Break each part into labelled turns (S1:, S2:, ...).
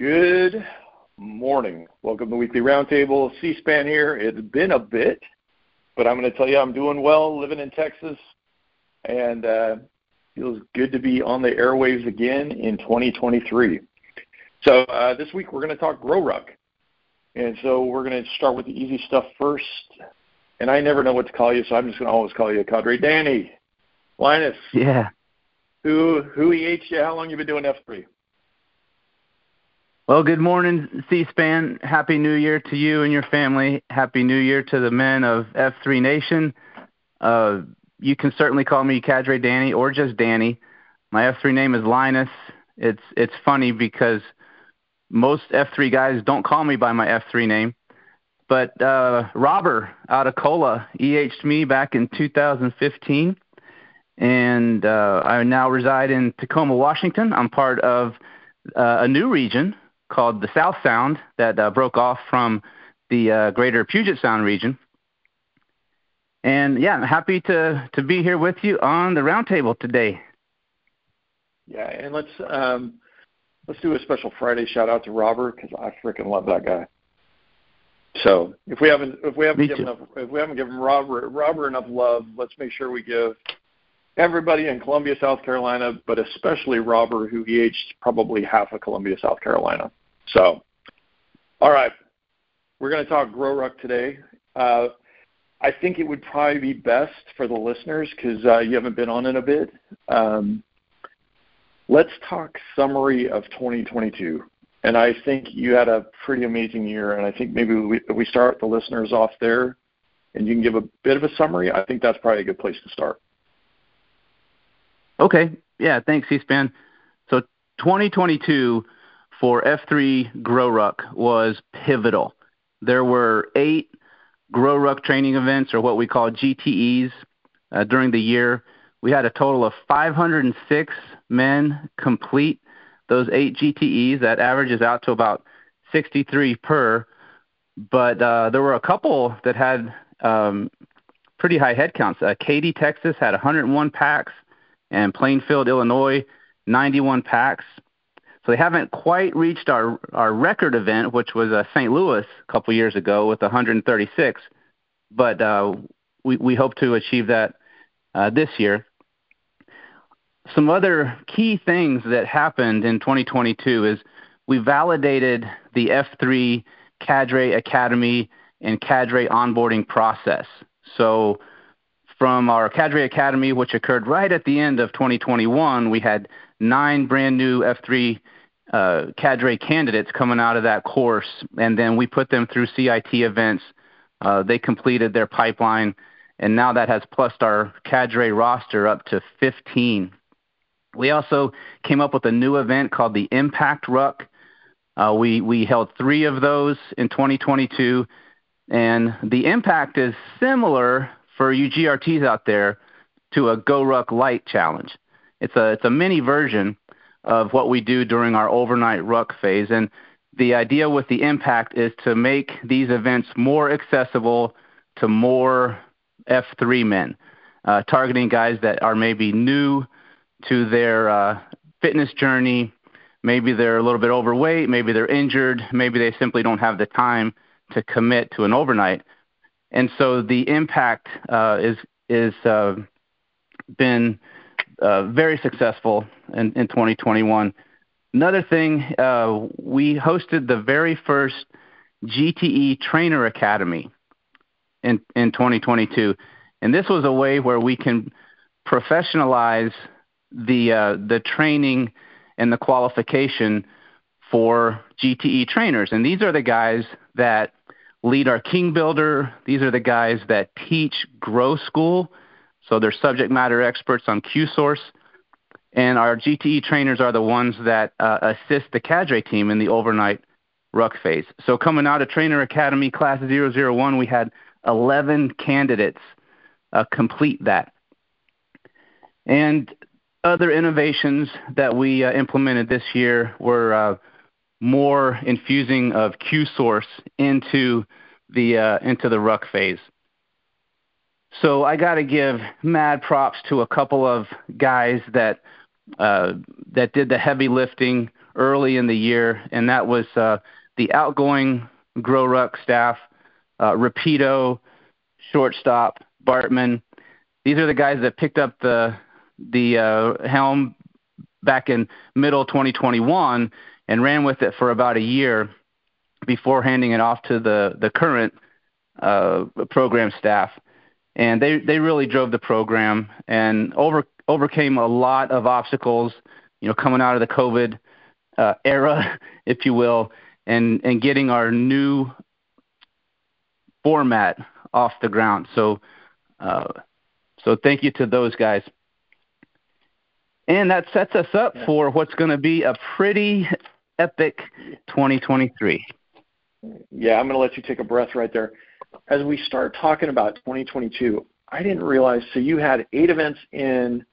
S1: Good morning. Welcome to the Weekly Roundtable. C-SPAN here. It's been a bit, but I'm going to tell you I'm doing well living in Texas, and uh, feels good to be on the airwaves again in 2023. So uh, this week we're going to talk GrowRuck, and so we're going to start with the easy stuff first. And I never know what to call you, so I'm just going to always call you Cadre Danny. Linus.
S2: Yeah.
S1: Who who EH you? How long you been doing F3?
S2: Well, good morning, C-SPAN. Happy New Year to you and your family. Happy New Year to the men of F3 Nation. Uh, you can certainly call me Cadre Danny or just Danny. My F3 name is Linus. It's it's funny because most F3 guys don't call me by my F3 name, but uh, Robber out of Cola EH'd me back in 2015, and uh, I now reside in Tacoma, Washington. I'm part of uh, a new region called the South Sound that uh, broke off from the uh, greater Puget Sound region. And yeah, I'm happy to, to be here with you on the roundtable today.
S1: Yeah, and let's um, let's do a special Friday shout out to Robert because I freaking love that guy. So if we haven't if we haven't given enough, if we haven't given Robert Robert enough love, let's make sure we give everybody in Columbia, South Carolina, but especially Robert, who aged probably half of Columbia, South Carolina. So, all right, we're going to talk GrowRuck today. Uh, I think it would probably be best for the listeners because uh, you haven't been on in a bit. Um, let's talk summary of 2022. And I think you had a pretty amazing year. And I think maybe we, we start the listeners off there and you can give a bit of a summary, I think that's probably a good place to start.
S2: Okay. Yeah. Thanks, C-SPAN. So 2022 for F3 GrowRuck was pivotal. There were eight GrowRuck training events, or what we call GTEs, uh, during the year. We had a total of 506 men complete those eight GTEs. That averages out to about 63 per. But uh, there were a couple that had um, pretty high headcounts. Uh, Katy, Texas had 101 packs, and Plainfield, Illinois, 91 packs. So they haven't quite reached our, our record event, which was uh, St. Louis a couple years ago with 136, but uh, we, we hope to achieve that uh, this year. Some other key things that happened in 2022 is we validated the F3 Cadre Academy and Cadre onboarding process. So from our Cadre Academy, which occurred right at the end of 2021, we had nine brand new F3 uh, cadre candidates coming out of that course, and then we put them through CIT events. Uh, they completed their pipeline, and now that has plussed our cadre roster up to 15. We also came up with a new event called the Impact Ruck. Uh, we we held three of those in 2022, and the Impact is similar for you GRTs out there to a Go Ruck Light challenge. It's a it's a mini version of what we do during our overnight ruck phase. And the idea with the impact is to make these events more accessible to more F3 men, uh, targeting guys that are maybe new to their uh, fitness journey. Maybe they're a little bit overweight, maybe they're injured, maybe they simply don't have the time to commit to an overnight. And so the impact uh, is is uh, been very successful in, in 2021. Another thing, uh, we hosted the very first GTE Trainer Academy in, in 2022. And this was a way where we can professionalize the, uh, the training and the qualification for GTE trainers. And these are the guys that lead our King Builder. These are the guys that teach Grow School so they're subject matter experts on QSource. And our GTE trainers are the ones that uh, assist the cadre team in the overnight ruck phase. So coming out of Trainer Academy Class 001, we had 11 candidates uh, complete that. And other innovations that we uh, implemented this year were uh, more infusing of QSource into the uh, into the ruck phase. So I got to give mad props to a couple of guys that uh, that did the heavy lifting early in the year, and that was uh, the outgoing Grow Ruck staff, uh, Rapido, shortstop, Bartman. These are the guys that picked up the the uh, helm back in middle 2021 and ran with it for about a year before handing it off to the the current uh, program staff. And they they really drove the program and over overcame a lot of obstacles. You know, coming out of the COVID uh, era, if you will, and and getting our new format off the ground. So, uh, so thank you to those guys. And that sets us up for what's going to be a pretty epic 2023.
S1: Yeah, I'm going to let you take a breath right there. As we start talking about 2022, I didn't realize. So you had eight events in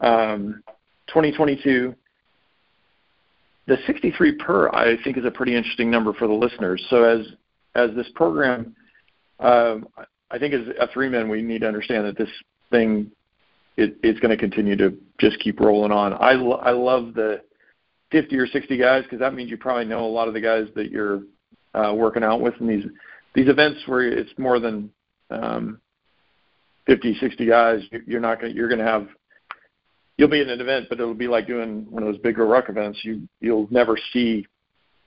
S1: um, 2022. The 63 per, I think, is a pretty interesting number for the listeners. So as as this program, um, I think as F3 men, we need to understand that this thing it, it's going to continue to just keep rolling on. I, I love the 50 or 60 guys because that means you probably know a lot of the guys that you're uh, working out with in these these events where it's more than um, 50, 60 guys. You're not gonna, you're going to have you'll be in an event, but it'll be like doing one of those bigger ruck events. You you'll never see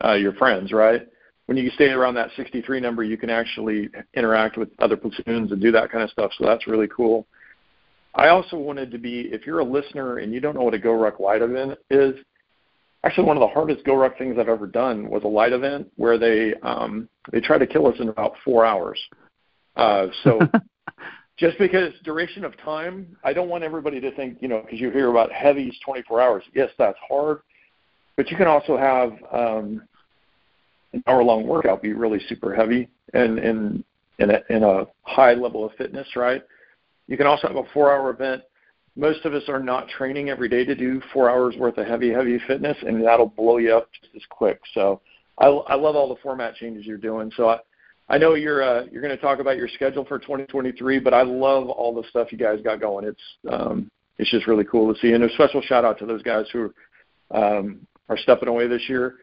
S1: uh, your friends, right? When you stay around that 63 number, you can actually interact with other platoons and do that kind of stuff. So that's really cool. I also wanted to be, if you're a listener and you don't know what a Go Ruck light event is, actually one of the hardest Go Ruck things I've ever done was a light event where they um, they try to kill us in about four hours. Uh, so just because duration of time, I don't want everybody to think, you know, because you hear about heavies 24 hours. Yes, that's hard, but you can also have um, an hour-long workout be really super heavy and in in a, in a high level of fitness, right? You can also have a four hour event. Most of us are not training every day to do four hours worth of heavy, heavy fitness, and that'll blow you up just as quick. So I, I love all the format changes you're doing. So I, I know you're uh, you're going to talk about your schedule for 2023, but I love all the stuff you guys got going. It's um, it's just really cool to see, and a special shout out to those guys who um, are stepping away this year.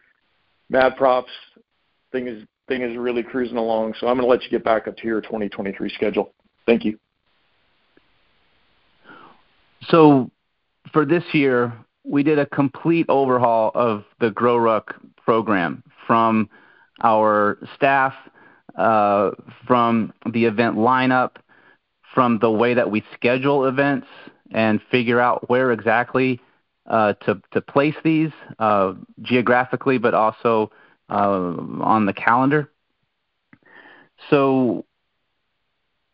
S1: Mad props. Thing is thing is really cruising along. So I'm going to let you get back up to your 2023 schedule. Thank you.
S2: So for this year, we did a complete overhaul of the Grow Ruck program from our staff, uh, from the event lineup, from the way that we schedule events and figure out where exactly uh, to, to place these uh, geographically, but also uh, on the calendar. So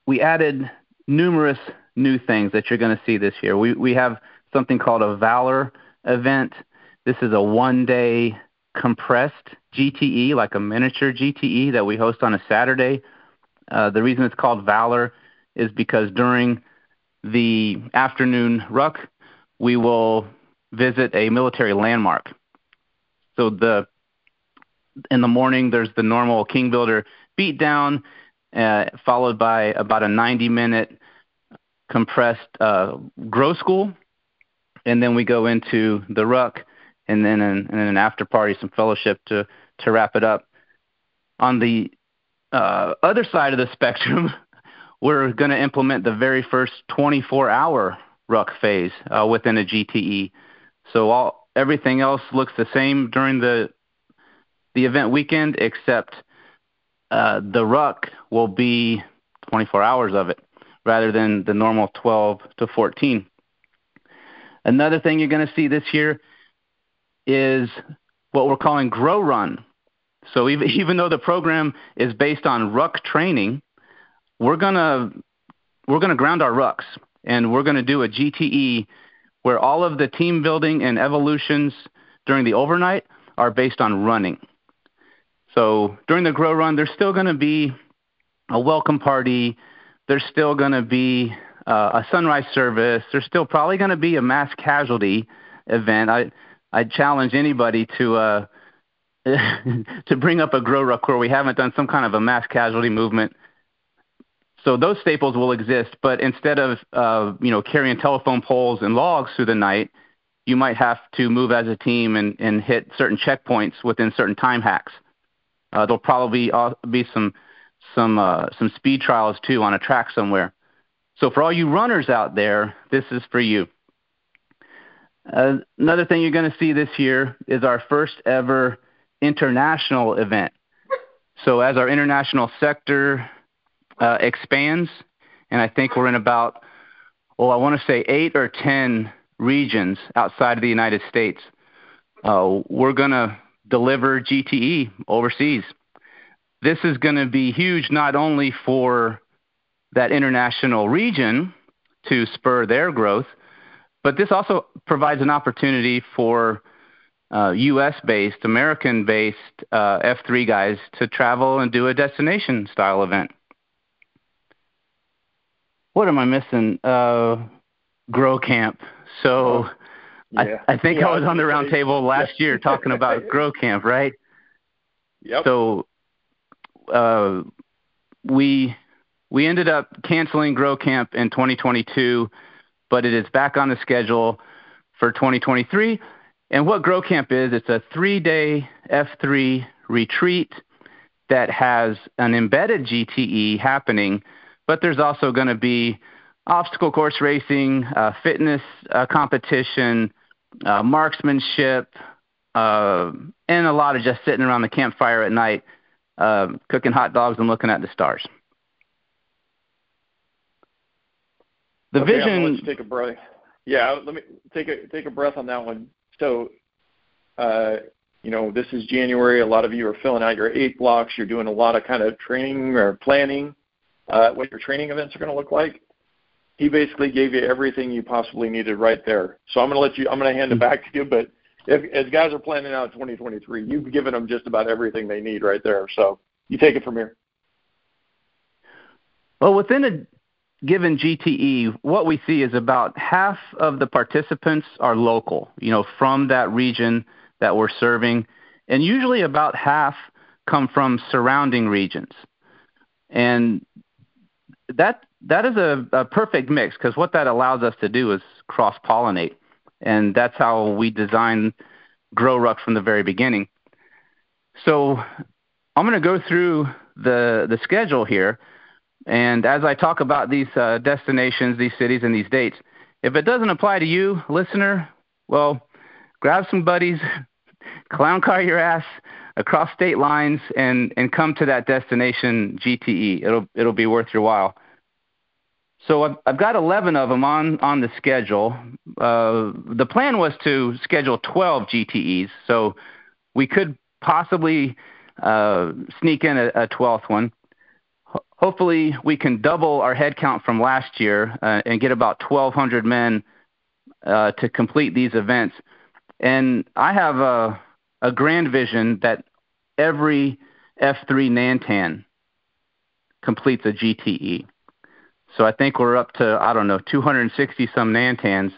S2: we added numerous new things that you're going to see this year. We we have something called a Valor event. This is a one-day compressed GTE, like a miniature GTE that we host on a Saturday. Uh, the reason it's called Valor is because during the afternoon ruck, we will visit a military landmark. So the in the morning, there's the normal King Builder beatdown, uh, followed by about a 90 minute compressed uh, grow school, and then we go into the ruck, and then an, and an after party, some fellowship to to wrap it up. On the uh, other side of the spectrum, we're going to implement the very first 24-hour ruck phase uh, within a GTE. So all everything else looks the same during the the event weekend, except uh, the ruck will be 24 hours of it rather than the normal 12 to 14. Another thing you're going to see this year is what we're calling Grow Run. So even, even though the program is based on ruck training, we're gonna we're gonna ground our rucks and we're gonna do a GTE where all of the team building and evolutions during the overnight are based on running. So during the grow run, there's still going to be a welcome party. There's still going to be uh, a sunrise service. There's still probably going to be a mass casualty event. I I challenge anybody to uh, to bring up a grow ruck where we haven't done some kind of a mass casualty movement. So those staples will exist, but instead of uh, you know carrying telephone poles and logs through the night, you might have to move as a team and, and hit certain checkpoints within certain time hacks. Uh, there'll probably be some some uh, some speed trials too on a track somewhere. So for all you runners out there, this is for you. Uh, another thing you're going to see this year is our first ever international event. So as our international sector uh, expands, and I think we're in about, well, I want to say eight or ten regions outside of the United States, uh, we're going to deliver GTE overseas. This is going to be huge not only for that international region to spur their growth, but this also provides an opportunity for uh, U.S. based, American based uh, F3 guys to travel and do a destination style event. What am I missing? Uh, Grow Camp. So yeah. I, I think yeah, I was on the round table last year talking about Grow Camp, right?
S1: Yep.
S2: So uh, we we ended up canceling Grow Camp in 2022, but it is back on the schedule for 2023. And what Grow Camp is, it's a three-day F3 retreat that has an embedded GTE happening, but there's also going to be obstacle course racing, uh, fitness uh, competition, uh, marksmanship, uh, and a lot of just sitting around the campfire at night, uh, cooking hot dogs and looking at the stars.
S1: The okay, vision. Let's take a break. Yeah, let me take a take a breath on that one. So, uh, you know, this is January. A lot of you are filling out your eight blocks. You're doing a lot of kind of training or planning uh, what your training events are going to look like he basically gave you everything you possibly needed right there. So I'm going to let you. I'm going to hand it back to you. But if as guys are planning out 2023, you've given them just about everything they need right there. So you take it from here.
S2: Well, within a given GTE, what we see is about half of the participants are local, you know, from that region that we're serving, and usually about half come from surrounding regions. And that that is a, a perfect mix because what that allows us to do is cross pollinate, and that's how we design Grow Ruck from the very beginning. So I'm going to go through the the schedule here, and as I talk about these uh, destinations, these cities, and these dates, if it doesn't apply to you, listener, well, grab some buddies, clown car your ass across state lines, and and come to that destination GTE. It'll it'll be worth your while. So I've, I've got 11 of them on, on the schedule. Uh, the plan was to schedule 12 GTEs, so we could possibly uh, sneak in a, a 12th one. Ho- hopefully, we can double our headcount from last year uh, and get about 1,200 men uh, to complete these events. And I have a, a grand vision that every F3 Nantan completes a GTE. So I think we're up to, I don't know, 260 some Nantans.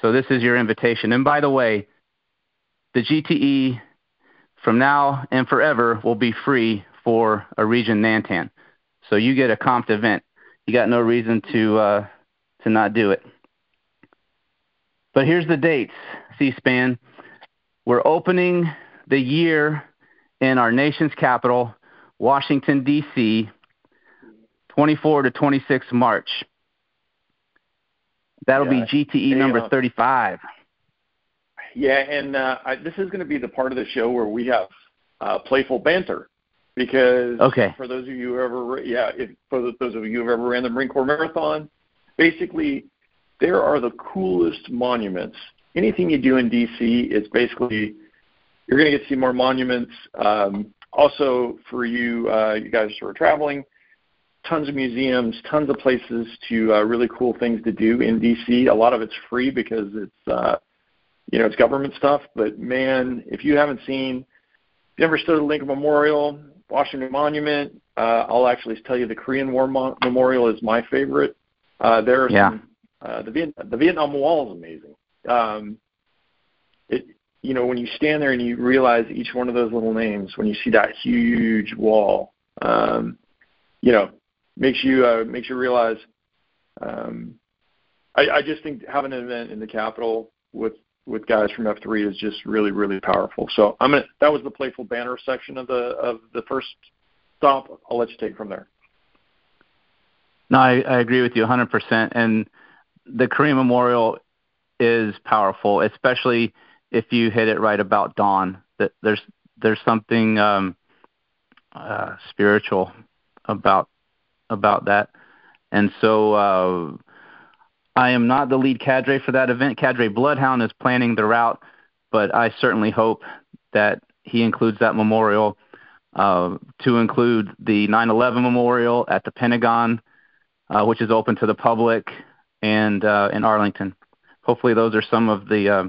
S2: So this is your invitation. And by the way, the GTE from now and forever will be free for a region Nantan. So you get a comped event. You got no reason to uh, to not do it. But here's the dates, C-SPAN. We're opening the year in our nation's capital, Washington, D.C., 24 to 26 March. That'll yeah. be GTE number 35.
S1: Yeah, and uh, I, this is going to be the part of the show where we have uh, playful banter because
S2: okay.
S1: for those of you who ever, yeah, if, for those of you who have ever ran the Marine Corps Marathon, basically there are the coolest monuments. Anything you do in DC, it's basically you're going to get to see more monuments. Um, also, for you, uh, you guys who are traveling, tons of museums, tons of places to uh, really cool things to do in DC. A lot of it's free because it's uh, you know it's government stuff. But man, if you haven't seen, if you ever stood at Lincoln Memorial, Washington Monument, uh, I'll actually tell you the Korean War Mo- Memorial is my favorite. Uh, there are
S2: yeah.
S1: some uh, the Viet- the Vietnam Wall is amazing. Um, it you know when you stand there and you realize each one of those little names when you see that huge wall. Um, you know, makes you uh, makes you realize. Um, I, I just think having an event in the capital with with guys from F3 is just really really powerful. So I'm gonna that was the playful banner section of the of the first stop. I'll let you take from there.
S2: No, I, I agree with you 100%. And the Korean Memorial is powerful, especially if you hit it right about dawn. That there's there's something um, uh, spiritual about about that, and so uh, I am not the lead cadre for that event. Cadre Bloodhound is planning the route, but I certainly hope that he includes that memorial uh, to include the 9/11 memorial at the Pentagon, uh, which is open to the public, and uh, in Arlington. Hopefully, those are some of the uh,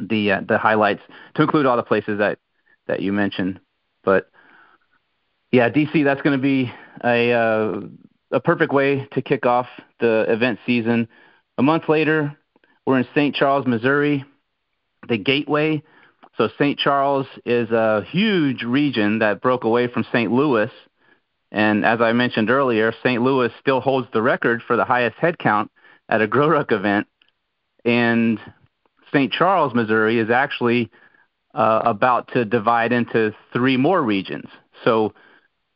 S2: the uh, the highlights to include all the places that that you mentioned. But yeah, DC, that's going to be a uh, a perfect way to kick off the event season. A month later, we're in St. Charles, Missouri, the Gateway. So St. Charles is a huge region that broke away from St. Louis. And as I mentioned earlier, St. Louis still holds the record for the highest head count at a GrowRuck event. And St. Charles, Missouri is actually uh, about to divide into three more regions. So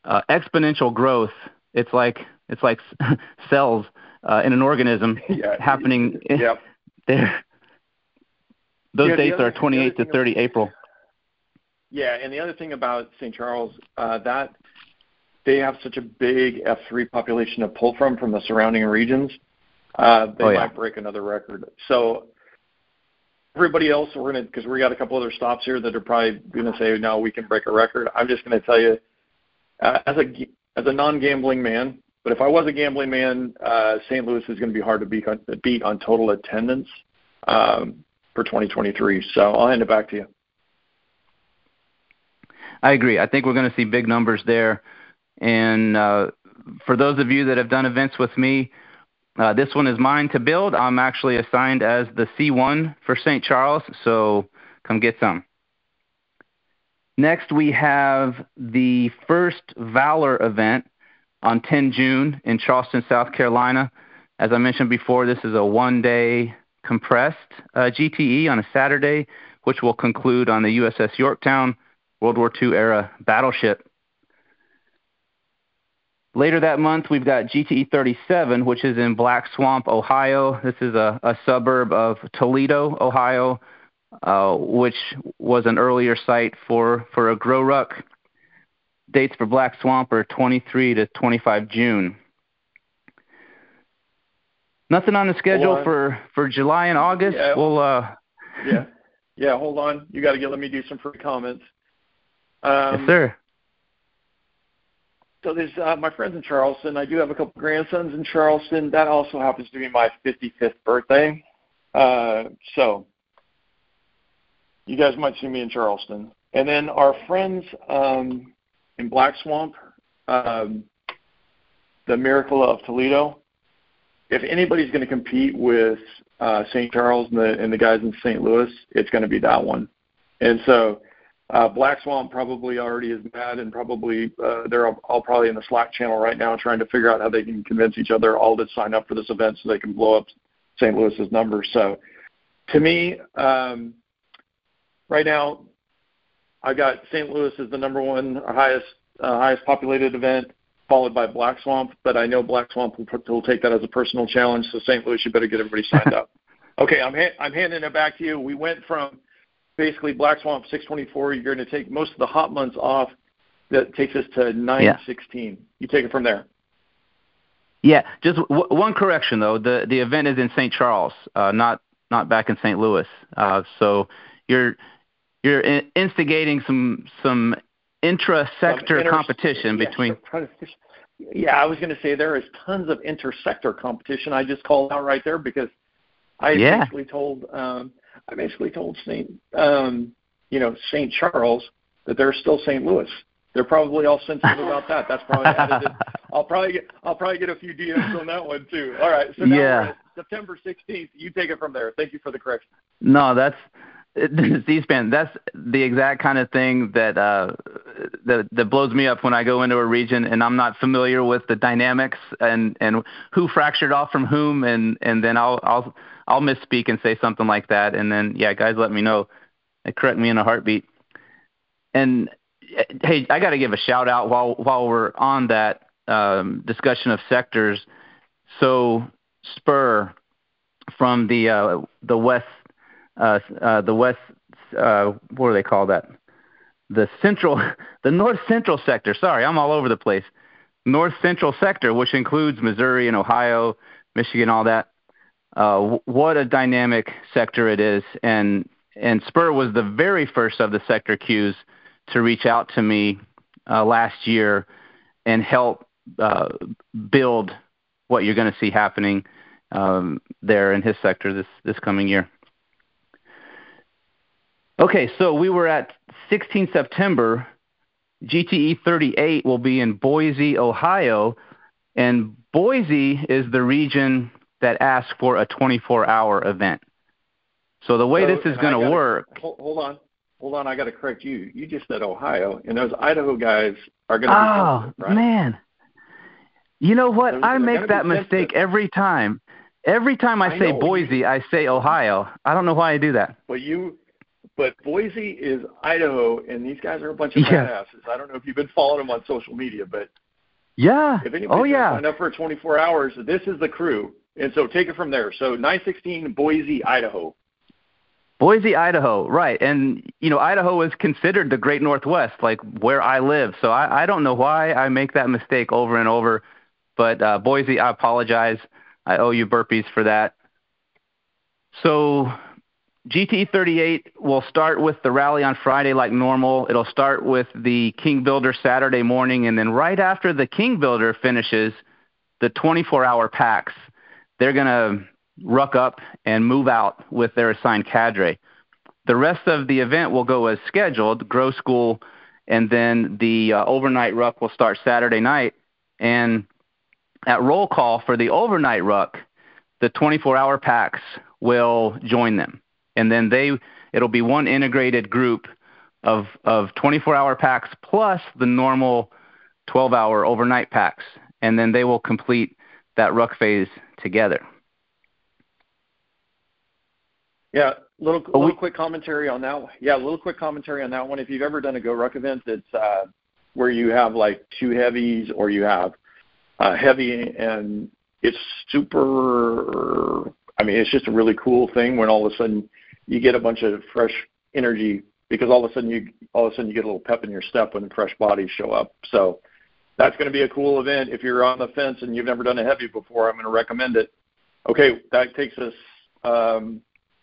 S2: uh, exponential growth, it's like it's like cells uh, in an organism yeah. happening
S1: yep.
S2: there. Those yeah, dates are 28 to 30 of, April.
S1: Yeah, and the other thing about St. Charles, uh, that they have such a big F3 population to pull from from the surrounding regions, uh, they oh, yeah. might break another record. So everybody else, we're gonna because we got a couple other stops here that are probably gonna say no, we can break a record. I'm just gonna tell you, uh, as a as a non-gambling man, but if I was a gambling man, uh, St. Louis is going to be hard to beat on, beat on total attendance um, for 2023. So I'll hand it back to you.
S2: I agree. I think we're going to see big numbers there. And uh, for those of you that have done events with me, uh, this one is mine to build. I'm actually assigned as the C1 for St. Charles, so come get some. Next, we have the first Valor event on 10 June in Charleston, South Carolina. As I mentioned before, this is a one day compressed uh, GTE on a Saturday, which will conclude on the USS Yorktown, World War II era battleship. Later that month, we've got GTE 37, which is in Black Swamp, Ohio. This is a, a suburb of Toledo, Ohio, uh, which was an earlier site for, for a GrowRuck dates for Black Swamp are 23 to 25 June. Nothing on the schedule on. for for July and August.
S1: Yeah.
S2: We'll uh
S1: Yeah. Yeah, hold on. You got to get let me do some free comments.
S2: Um, yes, sir.
S1: So there's uh, my friends in Charleston. I do have a couple grandsons in Charleston. That also happens to be my 55th birthday. Uh, so you guys might see me in Charleston. And then our friends um, in Black Swamp, um, the Miracle of Toledo. If anybody's going to compete with uh, St. Charles and the, and the guys in St. Louis, it's going to be that one. And so uh, Black Swamp probably already is mad, and probably uh, they're all, all probably in the Slack channel right now trying to figure out how they can convince each other all to sign up for this event so they can blow up St. Louis's numbers. So to me, um, right now, I got St. Louis as the number one highest uh, highest populated event, followed by Black Swamp. But I know Black Swamp will, will take that as a personal challenge. So St. Louis, you better get everybody signed up. Okay, I'm ha- I'm handing it back to you. We went from basically Black Swamp 624. You're going to take most of the hot months off. That takes us to 916. Yeah. You take it from there.
S2: Yeah, just w- one correction though. The the event is in St. Charles, uh, not not back in St. Louis. Uh, so you're you're instigating some some intra-sector inter- competition
S1: yeah,
S2: between.
S1: Yeah, I was going to say there is tons of inter-sector competition. I just called out right there because I
S2: yeah.
S1: basically told um, I basically told Saint um, you know Saint Charles that they're still St. Louis. They're probably all sensitive about that. That's probably. I'll probably get I'll probably get a few DMs on that one too. All right, so now
S2: yeah.
S1: September 16th. You take it from there. Thank you for the correction.
S2: No, that's C-SPAN, that's the exact kind of thing that uh, that that blows me up when I go into a region and I'm not familiar with the dynamics and and who fractured off from whom, and and then I'll I'll I'll misspeak and say something like that, and then yeah, guys, let me know. They correct me in a heartbeat. And hey, I got to give a shout out while while we're on that um, discussion of sectors. So Spur from the uh, the west uh, uh, the west uh, what do they call that? The central the north central sector. Sorry, I'm all over the place. North central sector, which includes Missouri and Ohio, Michigan, all that. Uh, what a dynamic sector it is, and and Spur was the very first of the sector cues to reach out to me uh, last year and help uh, build what you're going to see happening um, there in his sector this this coming year. Okay, so we were at 16 September. GTE 38 will be in Boise, Ohio, and Boise is the region that asked for a 24-hour event. So the way so, this is going to work.
S1: Hold, on hold on, I got to correct you. You just said Ohio, and those Idaho guys are going to be
S2: oh
S1: sensitive, right?
S2: man. You know what? Those, I make that mistake every time. Every time I, I say know. Boise, I say Ohio. I don't know why I do that.
S1: But you, but Boise is Idaho, and these guys are a bunch of yeah. badasses. I don't know if you've been following them on social media, but
S2: yeah.
S1: If anybody
S2: oh, yeah.
S1: signed up for 24 hours, this is the crew. And so take it from there. So 916 Boise, Idaho.
S2: Boise, Idaho, right. And, you know, Idaho is considered the great Northwest, like where I live. So I, I don't know why I make that mistake over and over. But uh, Boise, I apologize. I owe you burpees for that. So GT 38 will start with the rally on Friday like normal. It'll start with the King Builder Saturday morning. And then right after the King Builder finishes, the 24 hour packs, they're going to ruck up and move out with their assigned cadre. The rest of the event will go as scheduled, grow school, and then the uh, overnight ruck will start Saturday night. And at roll call for the overnight ruck, the 24-hour packs will join them, and then they it'll be one integrated group of of 24-hour packs plus the normal 12-hour overnight packs, and then they will complete that ruck phase together.
S1: Yeah, little little we, quick commentary on that. One. Yeah, a little quick commentary on that one. If you've ever done a Go Ruck event that's uh, where you have like two heavies or you have uh, heavy and it's super. I mean, it's just a really cool thing when all of a sudden you get a bunch of fresh energy because all of a sudden you all of a sudden you get a little pep in your step when the fresh bodies show up. So that's going to be a cool event. If you're on the fence and you've never done a heavy before, I'm going to recommend it. Okay, that takes us um,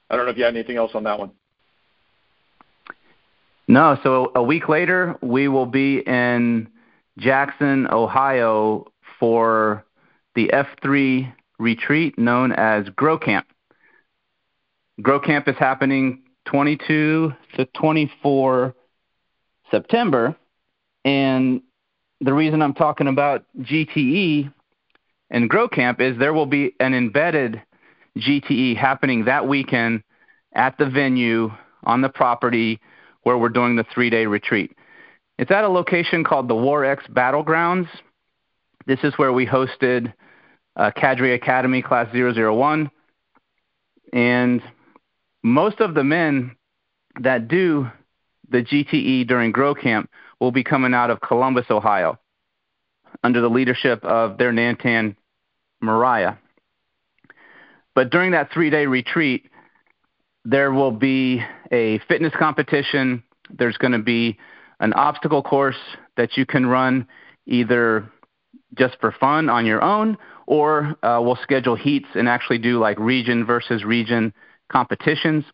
S1: I don't know if you had anything else on that one.
S2: No. So a week later, we will be in Jackson, Ohio for the F3 retreat known as Grow Camp. Grow Camp is happening 22 to 24 September. And the reason I'm talking about GTE and Grow Camp is there will be an embedded GTE happening that weekend at the venue on the property where we're doing the three day retreat. It's at a location called the WarX Battlegrounds. This is where we hosted uh, Cadre Academy Class 001. And most of the men that do the GTE during Grow Camp will be coming out of Columbus, Ohio, under the leadership of their Nantan Mariah. But during that three day retreat, there will be a fitness competition. There's going to be an obstacle course that you can run either just for fun on your own, or uh, we'll schedule heats and actually do like region versus region competitions.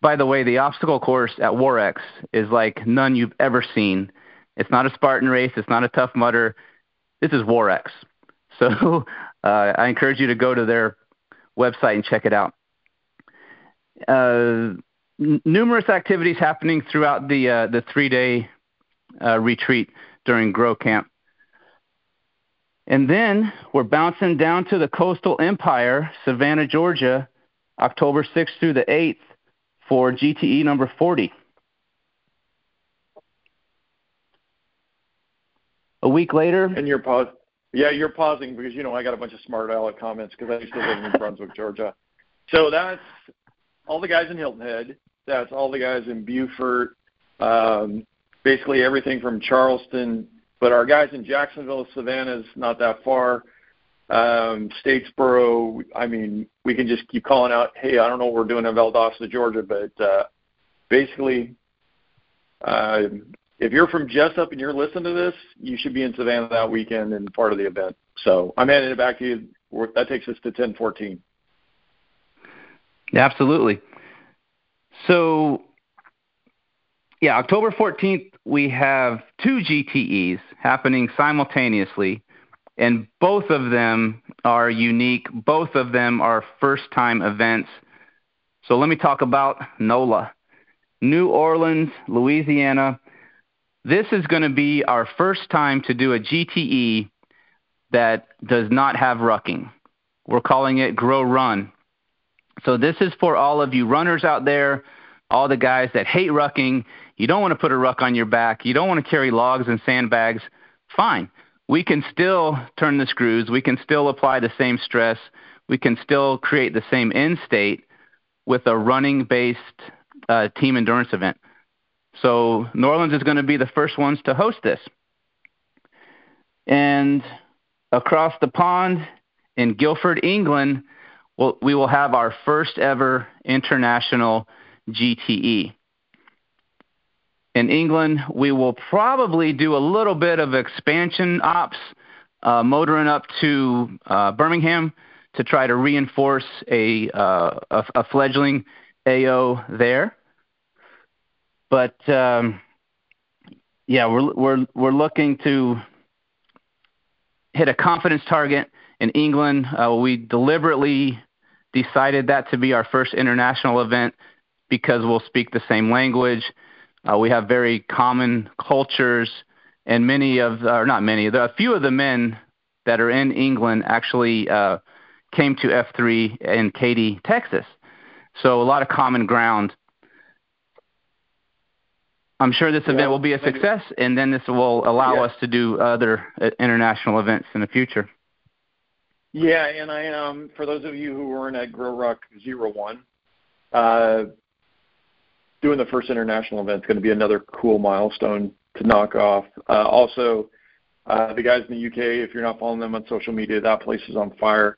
S2: By the way, the obstacle course at WarX is like none you've ever seen. It's not a Spartan race. It's not a Tough Mudder. This is WarX. So uh, I encourage you to go to their website and check it out. Uh, n- numerous activities happening throughout the uh, the three day uh, retreat during Grow Camp. And then we're bouncing down to the coastal empire, Savannah, Georgia, October 6th through the 8th for GTE number 40. A week later.
S1: And you're yeah, you're pausing because you know I got a bunch of smart aleck comments because I used to live in Brunswick, Georgia, So that's all the guys in Hilton Head. That's all the guys in Beaufort. Um, basically everything from Charleston. But our guys in Jacksonville, Savannah's not that far. Um, Statesboro. I mean, we can just keep calling out. Hey, I don't know what we're doing in Valdosta, Georgia, but uh, basically, uh, if you're from Jesup and you're listening to this, you should be in Savannah that weekend and part of the event. So I'm handing it back to you. That takes us to 1014.
S2: Absolutely. So, yeah, October 14th, we have two GTEs happening simultaneously, and both of them are unique. Both of them are first time events. So, let me talk about NOLA. New Orleans, Louisiana. This is going to be our first time to do a GTE that does not have rucking. We're calling it Grow Run. So this is for all of you runners out there, all the guys that hate rucking. You don't want to put a ruck on your back. You don't want to carry logs and sandbags. Fine. We can still turn the screws. We can still apply the same stress. We can still create the same end state with a running based uh, team endurance event. So New Orleans is going to be the first ones to host this. And across the pond in Guildford, England, we'll, we will have our first ever international GTE. In England, we will probably do a little bit of expansion ops, uh, motoring up to uh, Birmingham to try to reinforce a, uh, a, a fledgling AO there. But um, yeah, we're we're we're looking to hit a confidence target in England. Uh, we deliberately decided that to be our first international event because we'll speak the same language. Uh, we have very common cultures, and many of, or not many, a few of the men that are in England actually uh, came to F3 in Katy, Texas. So a lot of common ground. I'm sure this event yeah, will be a success, and then this will allow yeah. us to do other uh, international events in the future.
S1: Yeah, and I um for those of you who weren't at Grow Ruck Zero One, uh, doing the first international event is going to be another cool milestone to knock off. Uh, also, uh, the guys in the UK, if you're not following them on social media, that place is on fire.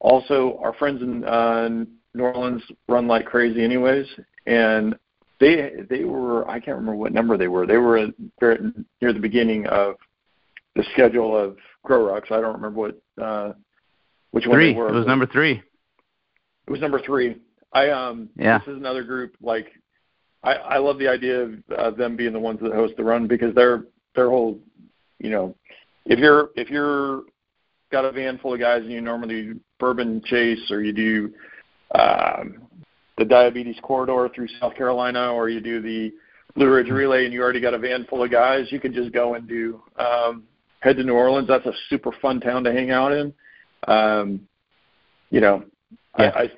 S1: Also, our friends in uh, New Orleans run like crazy, anyways, and they they were I can't remember what number they were. They were near the beginning of the schedule of Grow Rucks. I don't remember what uh, which
S2: three.
S1: one they were.
S2: It was number three.
S1: It was number three. I um.
S2: Yeah.
S1: This is another group like I I love the idea of uh, them being the ones that host the run because their their whole you know if you're if you're got a van full of guys and you normally do bourbon chase or you do um, the diabetes corridor through South Carolina or you do the Blue Ridge Relay and you already got a van full of guys, you can just go and do um, head to New Orleans. That's a super fun town to hang out in. Um, you know, yeah. I, I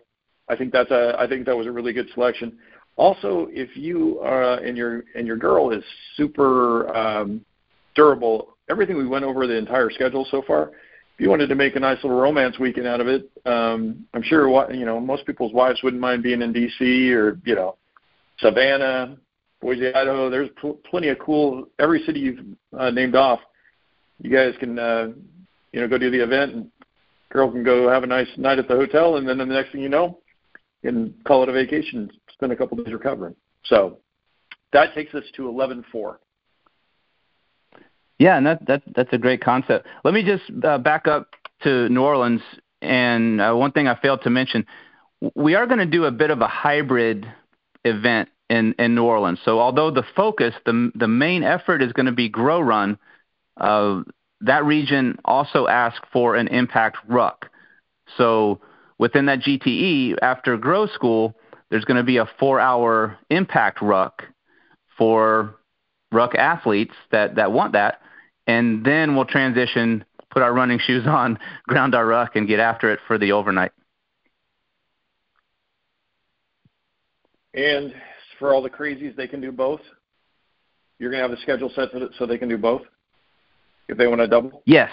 S1: I think that's a I think that was a really good selection. Also, if you uh, and your and your girl is super um, durable, everything we went over the entire schedule so far. If you wanted to make a nice little romance weekend out of it, um, I'm sure you know most people's wives wouldn't mind being in D.C. or you know Savannah, Boise, Idaho. There's pl- plenty of cool. Every city you've uh, named off, you guys can uh, you know go do the event and girl can go have a nice night at the hotel, and then the next thing you know, can call it a vacation, spend a couple days recovering. So that takes us to eleven four.
S2: Yeah, and that, that that's a great concept. Let me just uh, back up to New Orleans, and uh, one thing I failed to mention, we are going to do a bit of a hybrid event in in New Orleans. So although the focus, the the main effort is going to be Grow Run, uh, that region also asked for an impact ruck. So within that GTE, after Grow School, there's going to be a four-hour impact ruck for ruck athletes that, that want that. And then we'll transition, put our running shoes on, ground our ruck, and get after it for the overnight.
S1: And for all the crazies, they can do both. You're going to have the schedule set so they can do both if they want to double?
S2: Yes.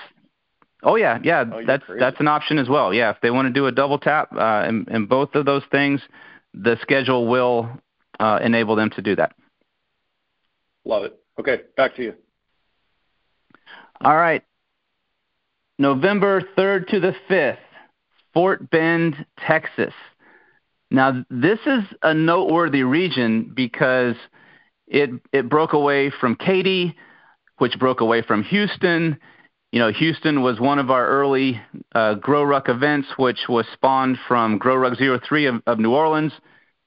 S2: Oh yeah, yeah, oh, that's crazy. that's an option as well. Yeah, if they want to do a double tap uh, and, and both of those things, the schedule will uh, enable them to do that.
S1: Love it. Okay, back to you.
S2: All right. November 3rd to the 5th, Fort Bend, Texas. Now, this is a noteworthy region because it it broke away from Katy, which broke away from Houston. You know, Houston was one of our early uh, Grow Ruck events, which was spawned from Grow Ruck 03 of, of New Orleans.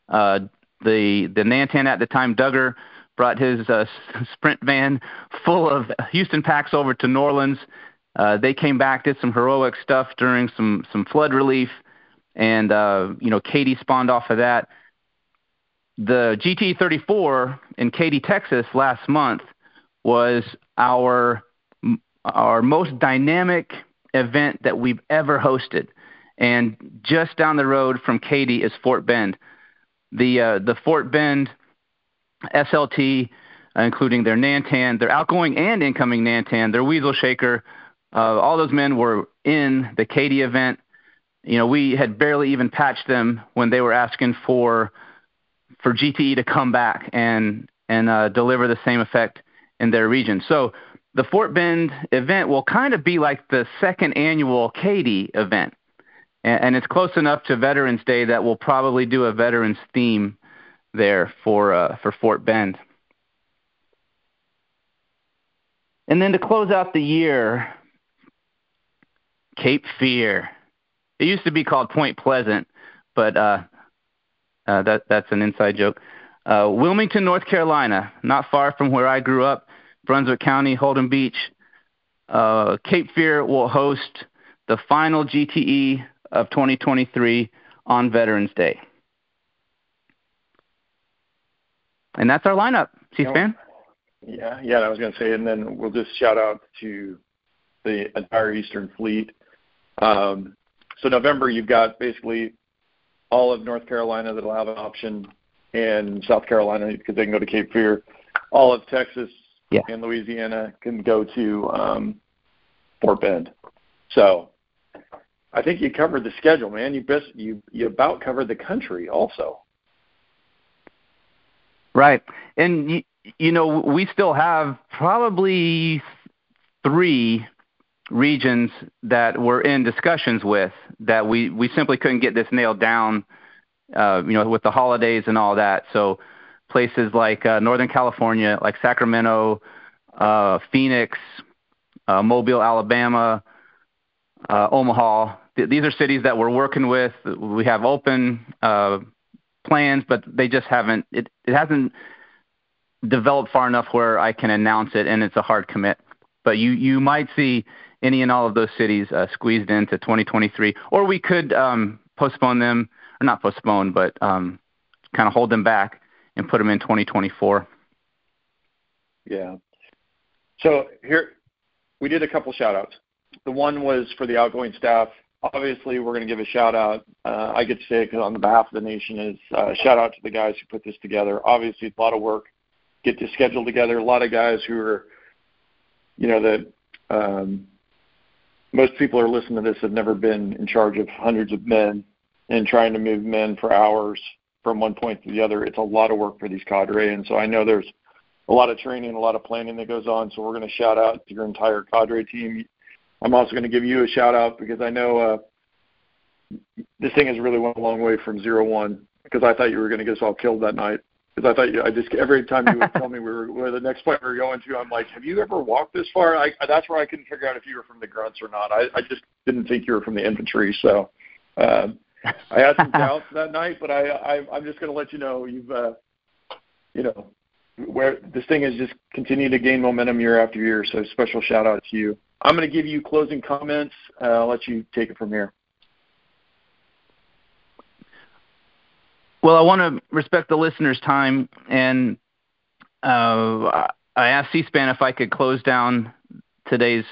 S2: Uh, the the Nantan at the time, Duggar, brought his uh, sprint van full of Houston packs over to New Orleans. Uh, they came back, did some heroic stuff during some some flood relief, and uh, you know Katy spawned off of that. The GT34 in Katy, Texas, last month was our our most dynamic event that we've ever hosted. And just down the road from Katy is Fort Bend. The uh, the Fort Bend SLT, uh, including their Nantan, their outgoing and incoming Nantan, their Weasel Shaker, uh, all those men were in the Katy event. You know, we had barely even patched them when they were asking for for GTE to come back and and uh, deliver the same effect in their region. So the Fort Bend event will kind of be like the second annual Katy event. And, and it's close enough to Veterans Day that we'll probably do a veterans theme there for uh, for Fort Bend. And then to close out the year, Cape Fear. It used to be called Point Pleasant, but uh, uh, that that's an inside joke. Uh, Wilmington, North Carolina, not far from where I grew up, Brunswick County, Holden Beach. Uh, Cape Fear will host the final GTE of 2023 on Veterans Day. And that's our lineup. C-SPAN?
S1: Yeah, yeah, I was going to say, and then we'll just shout out to the entire Eastern Fleet. Um, so November, you've got basically all of North Carolina that'll have an option, and South Carolina because they can go to Cape Fear. All of Texas yeah. and Louisiana can go to um, Fort Bend. So I think you covered the schedule, man. You best you you about covered the country also.
S2: Right, and you, you know we still have probably three regions that we're in discussions with that we we simply couldn't get this nailed down. Uh, you know, with the holidays and all that. So places like uh, Northern California, like Sacramento, uh, Phoenix, uh, Mobile, Alabama, uh, Omaha. Th- these are cities that we're working with. We have open uh, plans, but they just haven't. It, it hasn't developed far enough where I can announce it, and it's a hard commit. But you you might see any and all of those cities uh, squeezed into 2023, or we could um, postpone them, or not postpone, but um, kind of hold them back and put them in 2024.
S1: Yeah. So here we did a couple shout outs. The one was for the outgoing staff. Obviously, we're going to give a shout out. Uh, I get to say it on the behalf of the nation is uh, shout out to the guys who put this together. Obviously, a lot of work. Get this schedule together. A lot of guys who are, you know, that um, most people are listening to this have never been in charge of hundreds of men and trying to move men for hours from one point to the other. It's a lot of work for these cadre, and so I know there's a lot of training, a lot of planning that goes on. So we're going to shout out to your entire cadre team. I'm also going to give you a shout out because I know uh, this thing has really went a long way from zero one. Because I thought you were going to get us all killed that night. Because I thought you, I just every time you would tell me we were where the next point we were going to, I'm like, have you ever walked this far? I, that's where I couldn't figure out if you were from the grunts or not. I, I just didn't think you were from the infantry. So uh, I had some doubts that night, but I, I I'm just going to let you know you've uh, you know where this thing has just continued to gain momentum year after year. So special shout out to you. I'm going to give you closing comments. Uh, I'll let you take it from here.
S2: Well, I want to respect the listeners' time, and uh, I asked C-SPAN if I could close down today's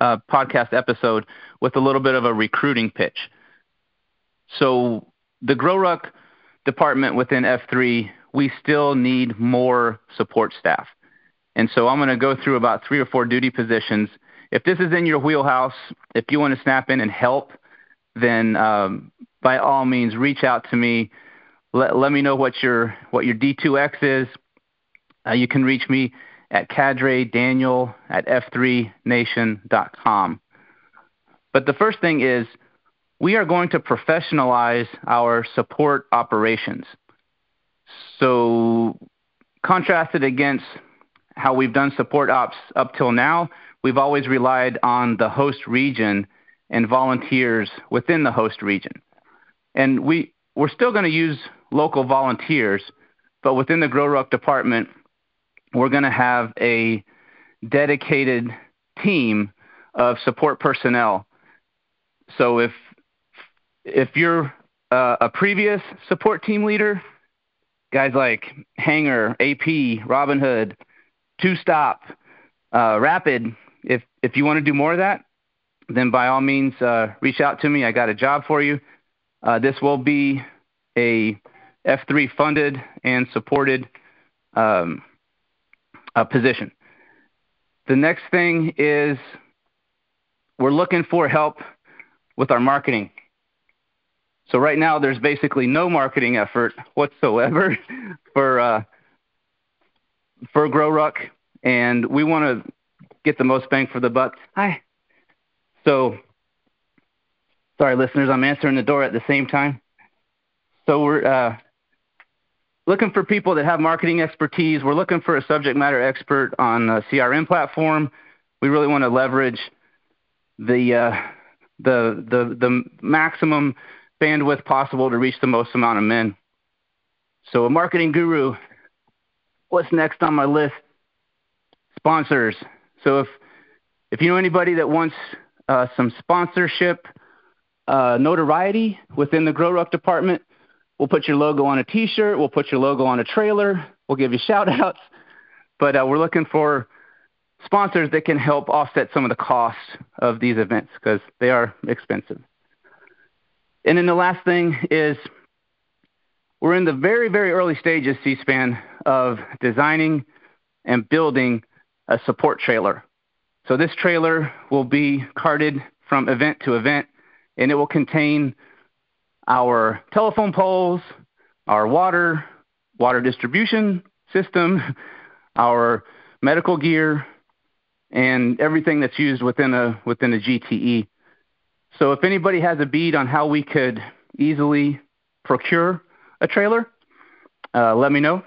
S2: uh, podcast episode with a little bit of a recruiting pitch. So the GrowRuck department within F3 we still need more support staff. And so I'm going to go through about three or four duty positions if this is in your wheelhouse, if you want to snap in and help, then um, by all means reach out to me. Let, let me know what your what your D2X is. Uh, you can reach me at cadre daniel at f3nation.com. But the first thing is we are going to professionalize our support operations. So, contrasted against how we've done support ops up till now, we've always relied on the host region and volunteers within the host region. And we, we're still going to use local volunteers, but within the Grow Ruck department, we're going to have a dedicated team of support personnel. So if if you're uh, a previous support team leader, guys like Hanger, AP, Robin Hood, Two Stop, uh, Rapid, if if you want to do more of that, then by all means uh, reach out to me. I got a job for you. Uh, this will be a F3 funded and supported um, position. The next thing is we're looking for help with our marketing. So right now there's basically no marketing effort whatsoever for uh, for GrowRuck, and we want to get the most bang for the buck. Hi. So sorry, listeners, I'm answering the door at the same time. So we're uh, looking for people that have marketing expertise. We're looking for a subject matter expert on a CRM platform. We really want to leverage the uh, the the the maximum bandwidth possible to reach the most amount of men. So a marketing guru. What's next on my list? Sponsors. So if if you know anybody that wants uh, some sponsorship uh, notoriety within the Grow Ruck department, We'll put your logo on a T-shirt. We'll put your logo on a trailer. We'll give you shout outs. But uh, we're looking for sponsors that can help offset some of the costs of these events because they are expensive. And then the last thing is we're in the very, very early stages, C-SPAN, of designing and building a support trailer. So this trailer will be carted from event to event, and it will contain our telephone poles, our water, water distribution system, our medical gear, and everything that's used within a within a GTE. So if anybody has a bead on how we could easily procure a trailer, uh, let me know.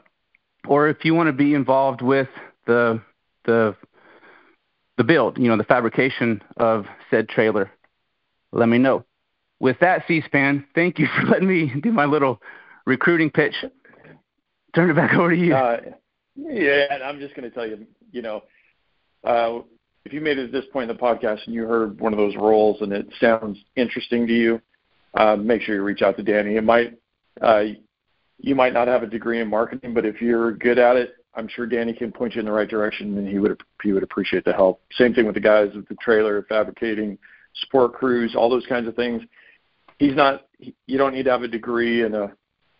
S2: Or if you want to be involved with the the the build, you know, the fabrication of said trailer, let me know with that, C-SPAN, thank you for letting me do my little recruiting pitch. Turn it back over to you. Uh,
S1: yeah, and I'm just going to tell you, you know, uh, if you made it at this point in the podcast and you heard one of those roles and it sounds interesting to you, uh, make sure you reach out to Danny. It might, uh, you might not have a degree in marketing, but if you're good at it, I'm sure Danny can point you in the right direction, and he would he would appreciate the help. Same thing with the guys with the trailer fabricating, sport crews, all those kinds of things he's not. You don't need to have a degree and a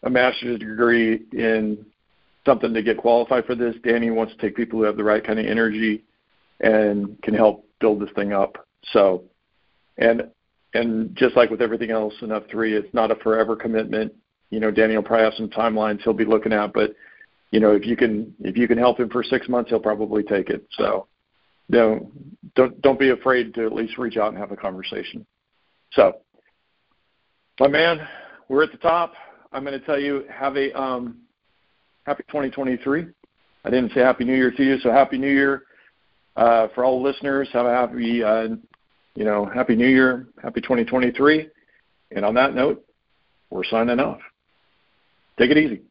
S1: a master's degree in something to get qualified for this. Danny wants to take people who have the right kind of energy and can help build this thing up. So, and and just like with everything else in F3, it's not a forever commitment. You know, Danny will probably have some timelines he'll be looking at, but you know, if you can if you can help him for six months, he'll probably take it. So, don't don't don't be afraid to at least reach out and have a conversation. So, my man, we're at the top. I'm going to tell you, have a um, happy 2023. I didn't say Happy New Year to you, so Happy New Year uh, for all listeners. Have a happy, uh, you know, Happy New Year, Happy 2023. And on that note, we're signing off. Take it easy.